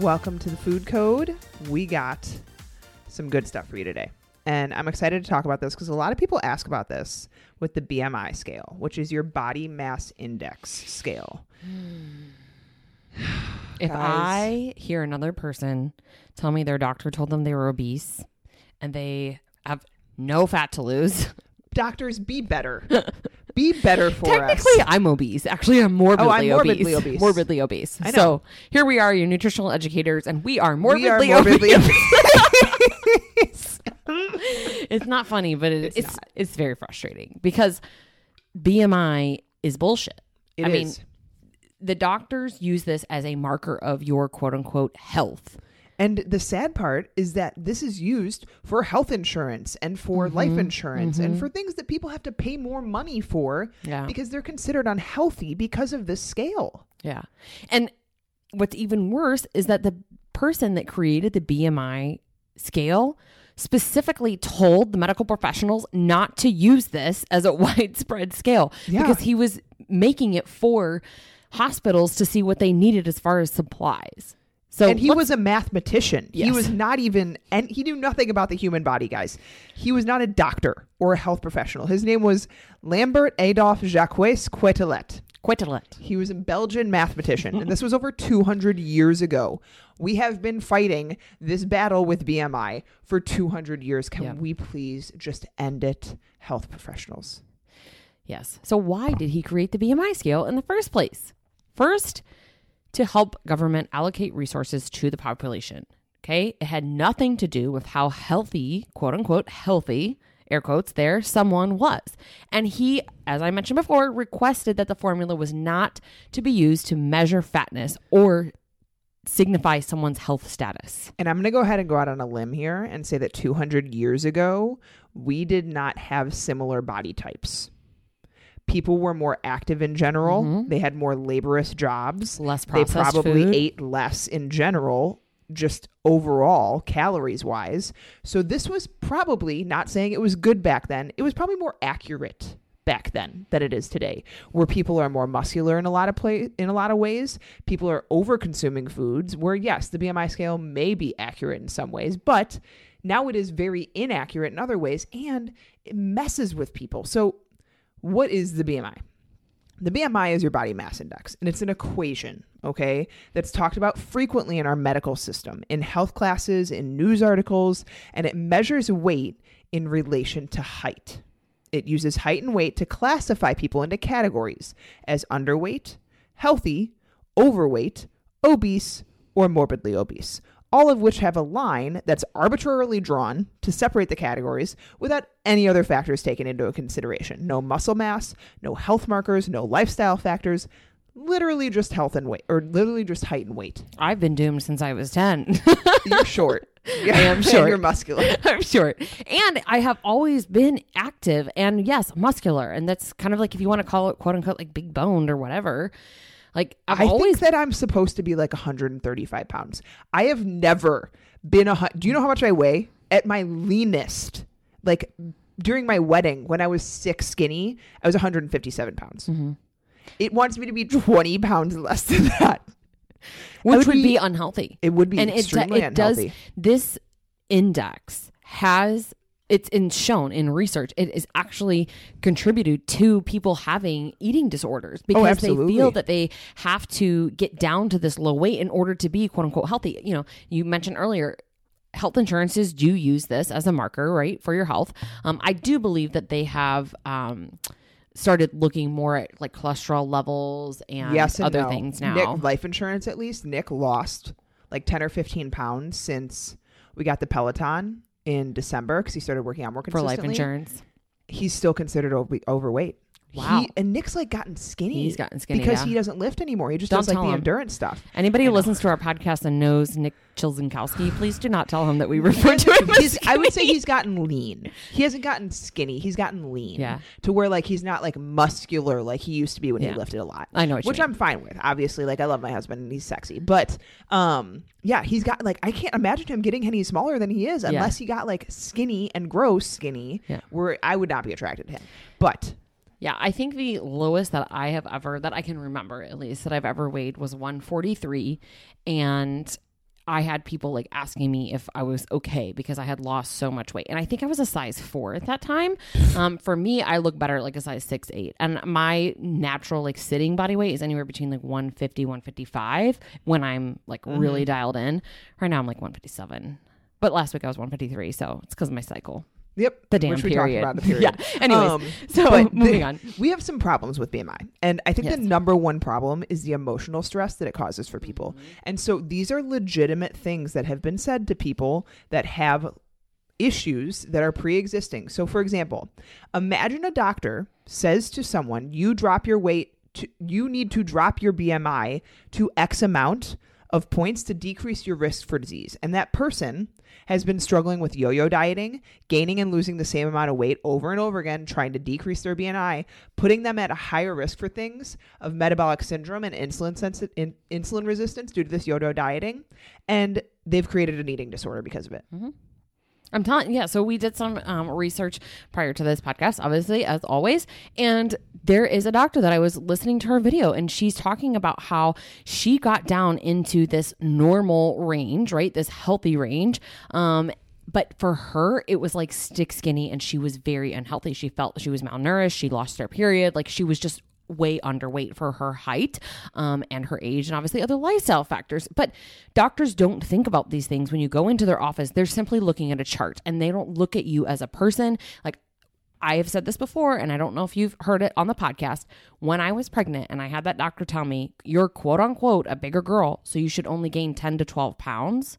Welcome to the Food Code. We got some good stuff for you today. And I'm excited to talk about this because a lot of people ask about this with the BMI scale, which is your body mass index scale. If. I hear another person tell me their doctor told them they were obese and they have no fat to lose, Doctors, be better. be better for technically us. I'm obese. Actually, I'm morbidly, Oh, I'm morbidly obese. obese. Morbidly obese. I know. So here we are, your nutritional educators, and we are morbidly, we are morbidly obese. obese. it's not funny, but it, It's it's it's very frustrating because BMI is bullshit. It I mean, the doctors use this as a marker of your quote unquote health. And the sad part is that this is used for health insurance and for Mm-hmm. life insurance and for things that people have to pay more money for Yeah. because they're considered unhealthy because of this scale. Yeah. And what's even worse is that the person that created the BMI scale specifically told the medical professionals not to use this as a widespread scale Yeah. because he was making it for hospitals to see what they needed as far as supplies. So and he was a mathematician. He was not even, and he knew nothing about the human body, guys. He was not a doctor or a health professional. His name was Lambert Adolphe Jacques Quetelet. Quetelet. He was a Belgian mathematician, and this was over 200 years ago. We have been fighting this battle with BMI for 200 years. Can Yeah. we please just end it, health professionals? Yes. So why did he create the BMI scale in the first place? First, to help government allocate resources to the population. Okay? It had nothing to do with how healthy, quote unquote, healthy, air quotes there, someone was. And he, as I mentioned before, requested that the formula was not to be used to measure fatness or signify someone's health status. And I'm going to go ahead and go out on a limb here and say that 200 years ago, we did not have similar body types. People were more active in general. Mm-hmm. They had more laborious jobs. Less processed they probably food. ate less in general, just overall, calories wise. So this was probably not saying it was good back then. It was probably more accurate back then than it is today, where people are more muscular in a lot of play in a lot of ways. People are over consuming foods. Where yes, the BMI scale may be accurate in some ways, but now it is very inaccurate in other ways, and it messes with people. So, what is the BMI? The BMI is your body mass index, and it's an equation, okay, that's talked about frequently in our medical system, in health classes, in news articles, and it measures weight in relation to height. It uses height and weight to classify people into categories as underweight, healthy, overweight, obese, or morbidly obese, all of which have a line that's arbitrarily drawn to separate the categories without any other factors taken into consideration. No muscle mass, no health markers, no lifestyle factors, literally just health and weight, or literally just height and weight. I've been doomed since I was 10. You're short. Yeah, am and short. You're muscular. I'm short. And I have always been active and yes, muscular. And that's kind of like if you want to call it quote unquote like big boned or whatever. Like I've I always think that I'm supposed to be like 135 pounds. I have never been a. Do you know how much I weigh? At my leanest, like during my wedding when I was sick skinny, I was 157 pounds. Mm-hmm. It wants me to be 20 pounds less than that. which would be, be- unhealthy. It would be and it, it does unhealthy. this index has it's in shown in research. It is actually contributed to people having eating disorders because they feel that they have to get down to this low weight in order to be quote unquote healthy. You know you mentioned earlier health insurances do use this as a marker right for your health. Um, i do believe that they have um, started looking more at like cholesterol levels and yes and other no. things now. Nick, life insurance, at least, Nick lost like 10 or 15 pounds since we got the Peloton in December because he started working out more for consistently. life insurance He's still considered over- overweight. Wow. He, and Nick's like gotten skinny. He's gotten skinny, because yeah. he doesn't lift anymore. He just Don't does like the him. endurance stuff. Anybody who listens to our podcast and knows Nick Chilzinkowski, please do not tell him that we refer to him as I would say he's gotten lean. He hasn't gotten skinny. He's gotten lean. Yeah. To where like he's not like muscular like he used to be when Yeah. he lifted a lot. I know which mean. I'm fine with. Obviously, like I love my husband and he's sexy, but um, yeah, he's got like I can't imagine him getting any smaller than he is unless he got like skinny and gross skinny. Yeah. Where I would not be attracted to him. But Yeah, I think the lowest that I have ever, that I can remember at least, that I've ever weighed was 143. And I had people like asking me if I was okay because I had lost so much weight. And I think I was a size four at that time. Um, for me, I look better like a size six, eight. And my natural like sitting body weight is anywhere between like 150, 155 when I'm like really dialed in. Right now, I'm like 157. But last week I was 153. So it's because of my cycle. Yep, The damn which we period. talked about the period. Yeah. Anyways, Um, so moving the- on. We have some problems with BMI. And I think Yes. the number one problem is the emotional stress that it causes for people. Mm-hmm. And so these are legitimate things that have been said to people that have issues that are pre-existing. So for example, imagine a doctor says to someone, "You drop your weight to you need to drop your BMI to X amount of points to decrease your risk for disease." And that person has been struggling with yo-yo dieting, gaining and losing the same amount of weight over and over again, trying to decrease their BMI, putting them at a higher risk for things of metabolic syndrome and insulin sensi- in, insulin resistance due to this yo-yo dieting, and they've created an eating disorder because of it. Mm-hmm. I'm telling, yeah. So we did some um, research prior to this podcast, obviously, as always. And there is a doctor that I was listening to her video, and she's talking about how she got down into this normal range, right? This healthy range. Um, but for her, it was like stick skinny, and she was very unhealthy. She felt she was malnourished. She lost her period. Like she was just way underweight for her height um, and her age and obviously other lifestyle factors but doctors don't think about these things when you go into their office they're simply looking at a chart and they don't look at you as a person like I have said this before, and I don't know if you've heard it on the podcast. When I was pregnant and I had that doctor tell me, you're quote unquote a bigger girl, so you should only gain 10 to 12 pounds,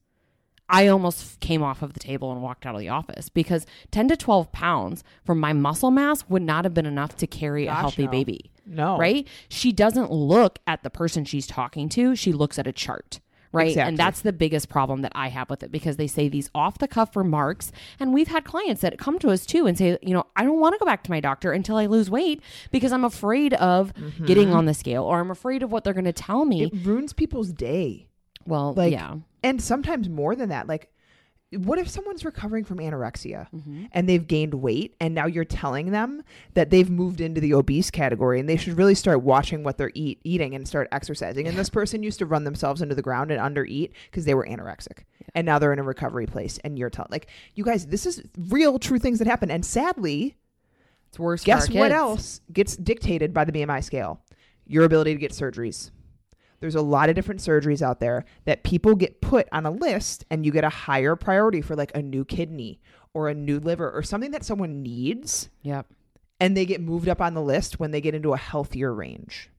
I almost came off of the table and walked out of the office because 10 to 12 pounds from my muscle mass would not have been enough to carry a healthy no. baby. No. Right? She doesn't look at the person she's talking to, she looks at a chart. Right. Exactly. And that's the biggest problem that I have with it because they say these off the cuff remarks. And we've had clients that come to us too and say, you know, I don't want to go back to my doctor until I lose weight because I'm afraid of Mm-hmm. getting on the scale or I'm afraid of what they're going to tell me. It ruins people's day. well, Like, yeah. and sometimes more than that. Like, what if someone's recovering from anorexia Mm-hmm. and they've gained weight, and now you're telling them that they've moved into the obese category and they should really start watching what they're eat eating and start exercising? And this person used to run themselves into the ground and undereat because they were anorexic, and now they're in a recovery place. And you're telling, like, you guys, this is real, true things that happen. And sadly, It's worse. Guess what else gets dictated by the BMI scale? Your ability to get surgeries. There's a lot of different surgeries out there that people get put on a list and you get a higher priority for like a new kidney or a new liver or something that someone needs Yep. and they get moved up on the list when they get into a healthier range.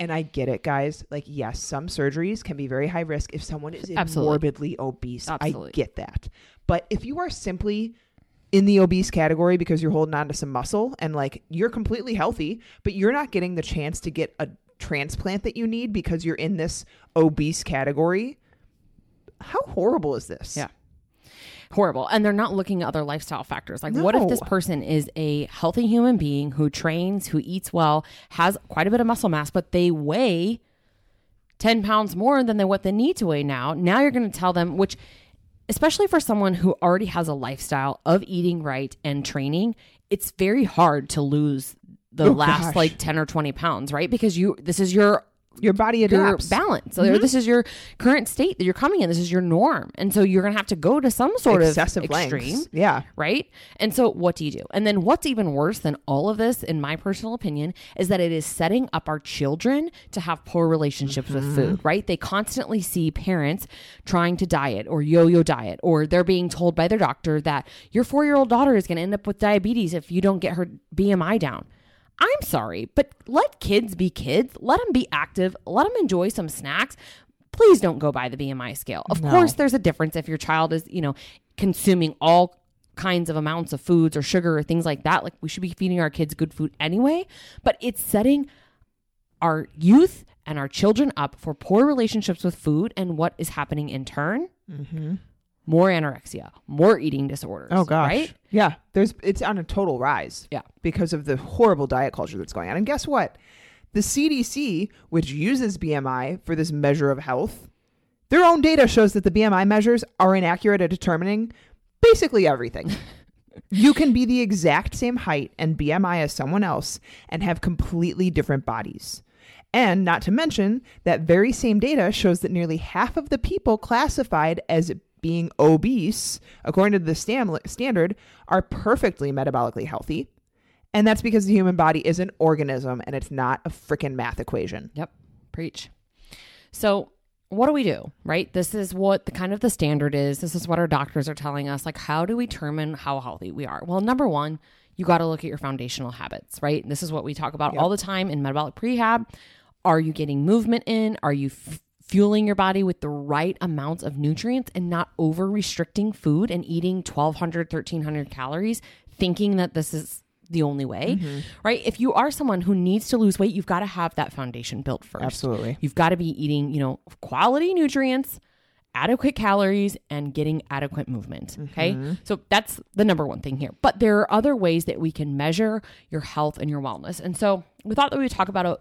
And I get it, guys. Like, yes, some surgeries can be very high risk if someone is Absolutely. morbidly obese. Absolutely. I get that. But if you are simply in the obese category because you're holding on to some muscle and like you're completely healthy, but you're not getting the chance to get a transplant that you need because you're in this obese category, how horrible is this? Yeah. horrible and they're not looking at other lifestyle factors like what if this person is a healthy human being who trains who eats well has quite a bit of muscle mass but they weigh 10 pounds more than they what they need to weigh now now you're going to tell them which especially for someone who already has a lifestyle of eating right and training it's very hard to lose the Oh, last gosh. like 10 or 20 pounds right because you this is your Your body your adapts. balance. So mm-hmm. this is your current state that you're coming in. This is your norm. And so you're going to have to go to some sort Excessive of extreme, lengths. Yeah. right? And so what do you do? And then what's even worse than all of this, in my personal opinion, is that it is setting up our children to have poor relationships with mm-hmm. food, right? They constantly see parents trying to diet or yo-yo diet, or they're being told by their doctor that your four-year-old daughter is going to end up with diabetes if you don't get her BMI down. I'm sorry, but let kids be kids. Let them be active. Let them enjoy some snacks. Please don't go by the BMI scale. Of No. course, there's a difference if your child is, you know, consuming all kinds of amounts of foods or sugar or things like that. Like we should be feeding our kids good food anyway, but it's setting our youth and our children up for poor relationships with food and what is happening in turn. Mm-hmm. More anorexia, more eating disorders. Oh gosh. Right? Yeah. There's it's on a total rise. Yeah. Because of the horrible diet culture that's going on. And guess what? The CDC, which uses BMI for this measure of health, their own data shows that the BMI measures are inaccurate at determining basically everything. you can be the exact same height and BMI as someone else and have completely different bodies. And not to mention, that very same data shows that nearly half of the people classified as being obese, according to the stam- standard, are perfectly metabolically healthy. And that's because the human body is an organism and it's not a freaking math equation. Yep. Preach. So what do we do? Right? This is what the kind of the standard is. This is what our doctors are telling us. Like, how do we determine how healthy we are? Well, number one, you got to look at your foundational habits, right? This is what we talk about all the time in metabolic prehab. Are you getting movement in? Are you f- fueling your body with the right amounts of nutrients and not over restricting food and eating 1200, 1300 calories, thinking that this is the only way, mm-hmm. right? If you are someone who needs to lose weight, you've got to have that foundation built first. Absolutely. You've got to be eating, you know, quality nutrients, adequate calories, and getting adequate movement. Okay. Mm-hmm. So that's the number one thing here. But there are other ways that we can measure your health and your wellness. And so we thought that we would talk about a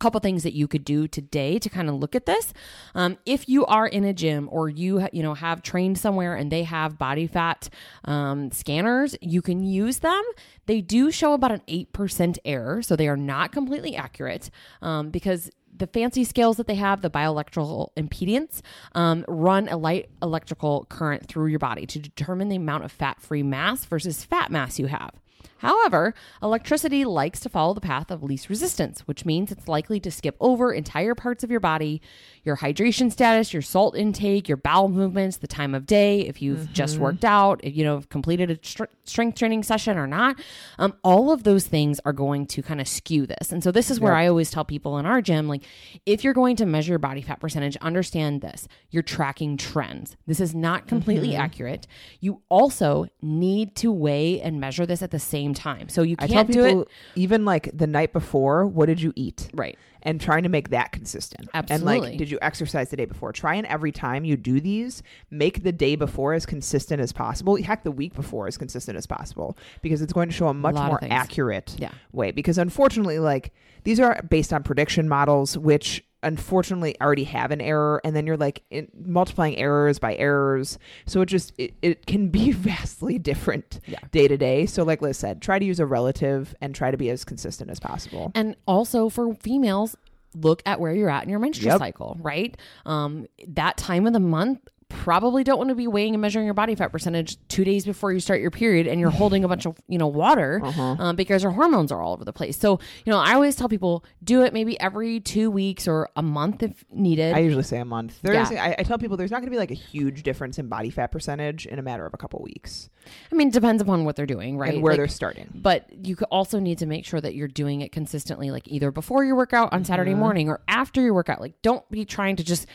couple things that you could do today to kind of look at this. Um, if you are in a gym or you you know have trained somewhere and they have body fat um, scanners, you can use them. They do show about an eight percent error, so they are not completely accurate um, because the fancy scales that they have, the bioelectrical impedance, um, run a light electrical current through your body to determine the amount of fat free mass versus fat mass you have. However, electricity likes to follow the path of least resistance, which means it's likely to skip over entire parts of your body, your hydration status, your salt intake, your bowel movements, the time of day, if you've just worked out, if you know completed a str- strength training session or not. Um, all of those things are going to kind of skew this. And so this is where I always tell people in our gym, like if you're going to measure your body fat percentage, understand this: you're tracking trends. This is not completely accurate. You also need to weigh and measure this at the same time. So you can't do it even like the night before, what did you eat? right. and trying to make that consistent. Absolutely. And like, did you exercise the day before? Try and every time you do these, make the day before as consistent as possible. Heck, the week before as consistent as possible because it's going to show a much of more accurate Yeah. way. Because unfortunately, like these are based on prediction models, which unfortunately already have an error and then you're like in, multiplying errors by errors so it just it, it can be vastly different Yeah. day to day so like liz said try to use a relative and try to be as consistent as possible And also for females, look at where you're at in your menstrual Yep. cycle, right? Um, that time of the month, probably don't want to be weighing and measuring your body fat percentage two days before you start your period and you're holding a bunch of, you know, water Uh-huh. um, because your hormones are all over the place. So, you know, I always tell people do it maybe every two weeks or a month if needed. I usually say a month. There's, Yeah. I, I tell people there's not going to be like a huge difference in body fat percentage in a matter of a couple weeks I mean, it depends upon what they're doing, right? and where Like, they're starting. but you also need to make sure that you're doing it consistently like either before your workout on Saturday Mm-hmm. morning or after your workout like don't be trying to just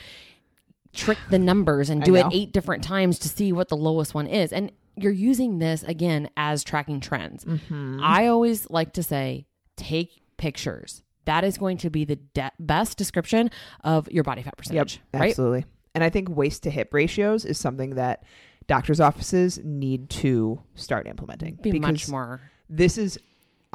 trick the numbers and do it eight different times to see what the lowest one is. And you're using this again as tracking trends. Mm-hmm. i always like to say take pictures. That is going to be the de- best description of your body fat percentage right? Absolutely. And I think waist to hip ratios is something that doctors' offices need to start implementing be much because more this is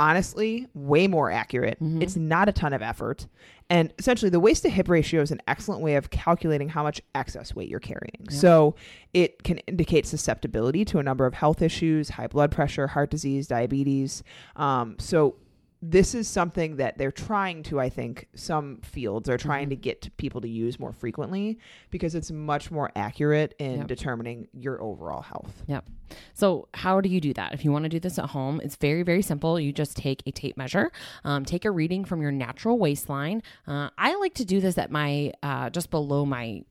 honestly way more accurate. Mm-hmm. It's not a ton of effort. And essentially, the waist to hip ratio is an excellent way of calculating how much excess weight you're carrying. So it can indicate susceptibility to a number of health issues, high blood pressure, heart disease, diabetes. Um, so this is something that they're trying to, I think, some fields are trying Mm-hmm. to get to people to use more frequently because it's much more accurate in Yep. determining your overall health. Yep. So, how do you do that? If you want to do this at home, it's very, very simple. You just take a tape measure, um, take a reading from your natural waistline. Uh, I like to do this at my, uh, just below my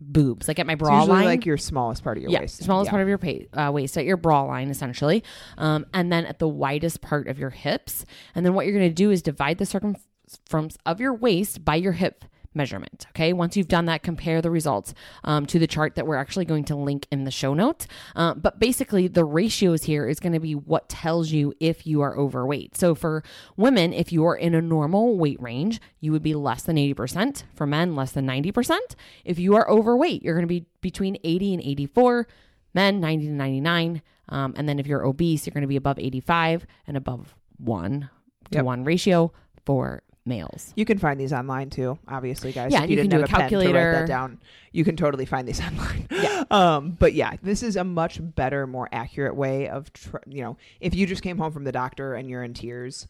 boobs, like at my bra usually line. like your smallest part of your yeah, waist. smallest Yeah. part of your pa- uh, waist at your bra line, essentially, um, and then at the widest part of your hips. And then what you're going to do is divide the circumference of your waist by your hip measurement. Okay. Once you've done that, compare the results um, to the chart that we're actually going to link in the show notes. Uh, but basically, the ratios here is going to be what tells you if you are overweight. So for women, if you are in a normal weight range, you would be less than 80%. For men, less than 90%. If you are overweight, you're going to be between 80 and 84. Men, 90 to 99. Um, and then if you're obese, you're going to be above 85 and above one to Yep. one ratio for males. You can find these online too, obviously, guys. Yeah, If you didn't can do a pen to write that down. You can totally find these online. Yeah. Um, but yeah, this is a much better, more accurate way of, tr- you know, if you just came home from the doctor and you're in tears,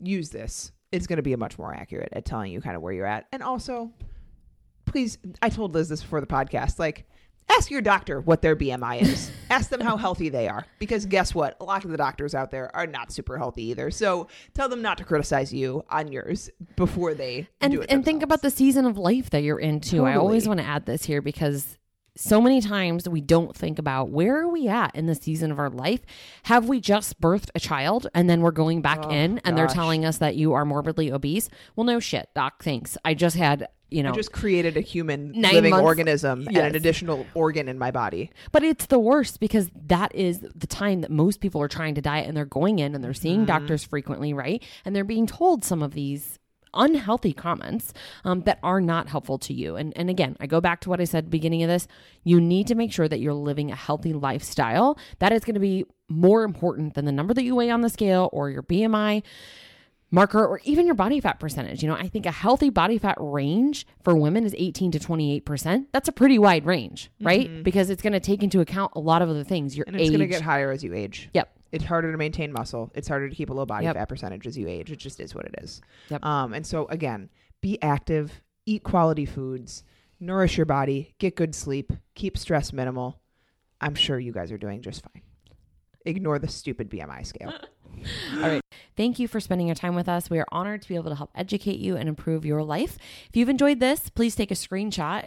use this. It's going to be a much more accurate at telling you kind of where you're at. And also, please, I told Liz this before the podcast, like, ask your doctor what their BMI is. ask them how healthy they are. Because guess what? A lot of the doctors out there are not super healthy either. So tell them not to criticize you on yours before they and do it. and think about the season of life that you're into. I always want to add this here because so many times we don't think about where are we at in the season of our life? Have we just birthed a child and then we're going back Oh, in and they're telling us that you are morbidly obese? Well, no shit, doc. Thanks. I just had you know I just created a human living months- organism and an additional organ in my body. But it's the worst because that is the time that most people are trying to diet and they're going in and they're seeing Mm-hmm. doctors frequently, right? And they're being told some of these unhealthy comments um, that are not helpful to you. And, and again, I go back to what I said at the beginning of this. You need to make sure that you're living a healthy lifestyle. That is going to be more important than the number that you weigh on the scale or your BMI marker or even your body fat percentage. You know, I think a healthy body fat range for women is 18 to 28%. That's a pretty wide range, right? Because it's going to take into account a lot of other things, your Mm-hmm. And it's going to get higher as you age. Yep. It's harder to maintain muscle. It's harder to keep a low body Yep. fat percentage as you age. It just is what it is. Yep. Um, and so again, be active, eat quality foods, nourish your body, get good sleep, keep stress minimal. I'm sure you guys are doing just fine. Ignore the stupid BMI scale. All right. Thank you for spending your time with us. We are honored to be able to help educate you and improve your life. If you've enjoyed this, please take a screenshot,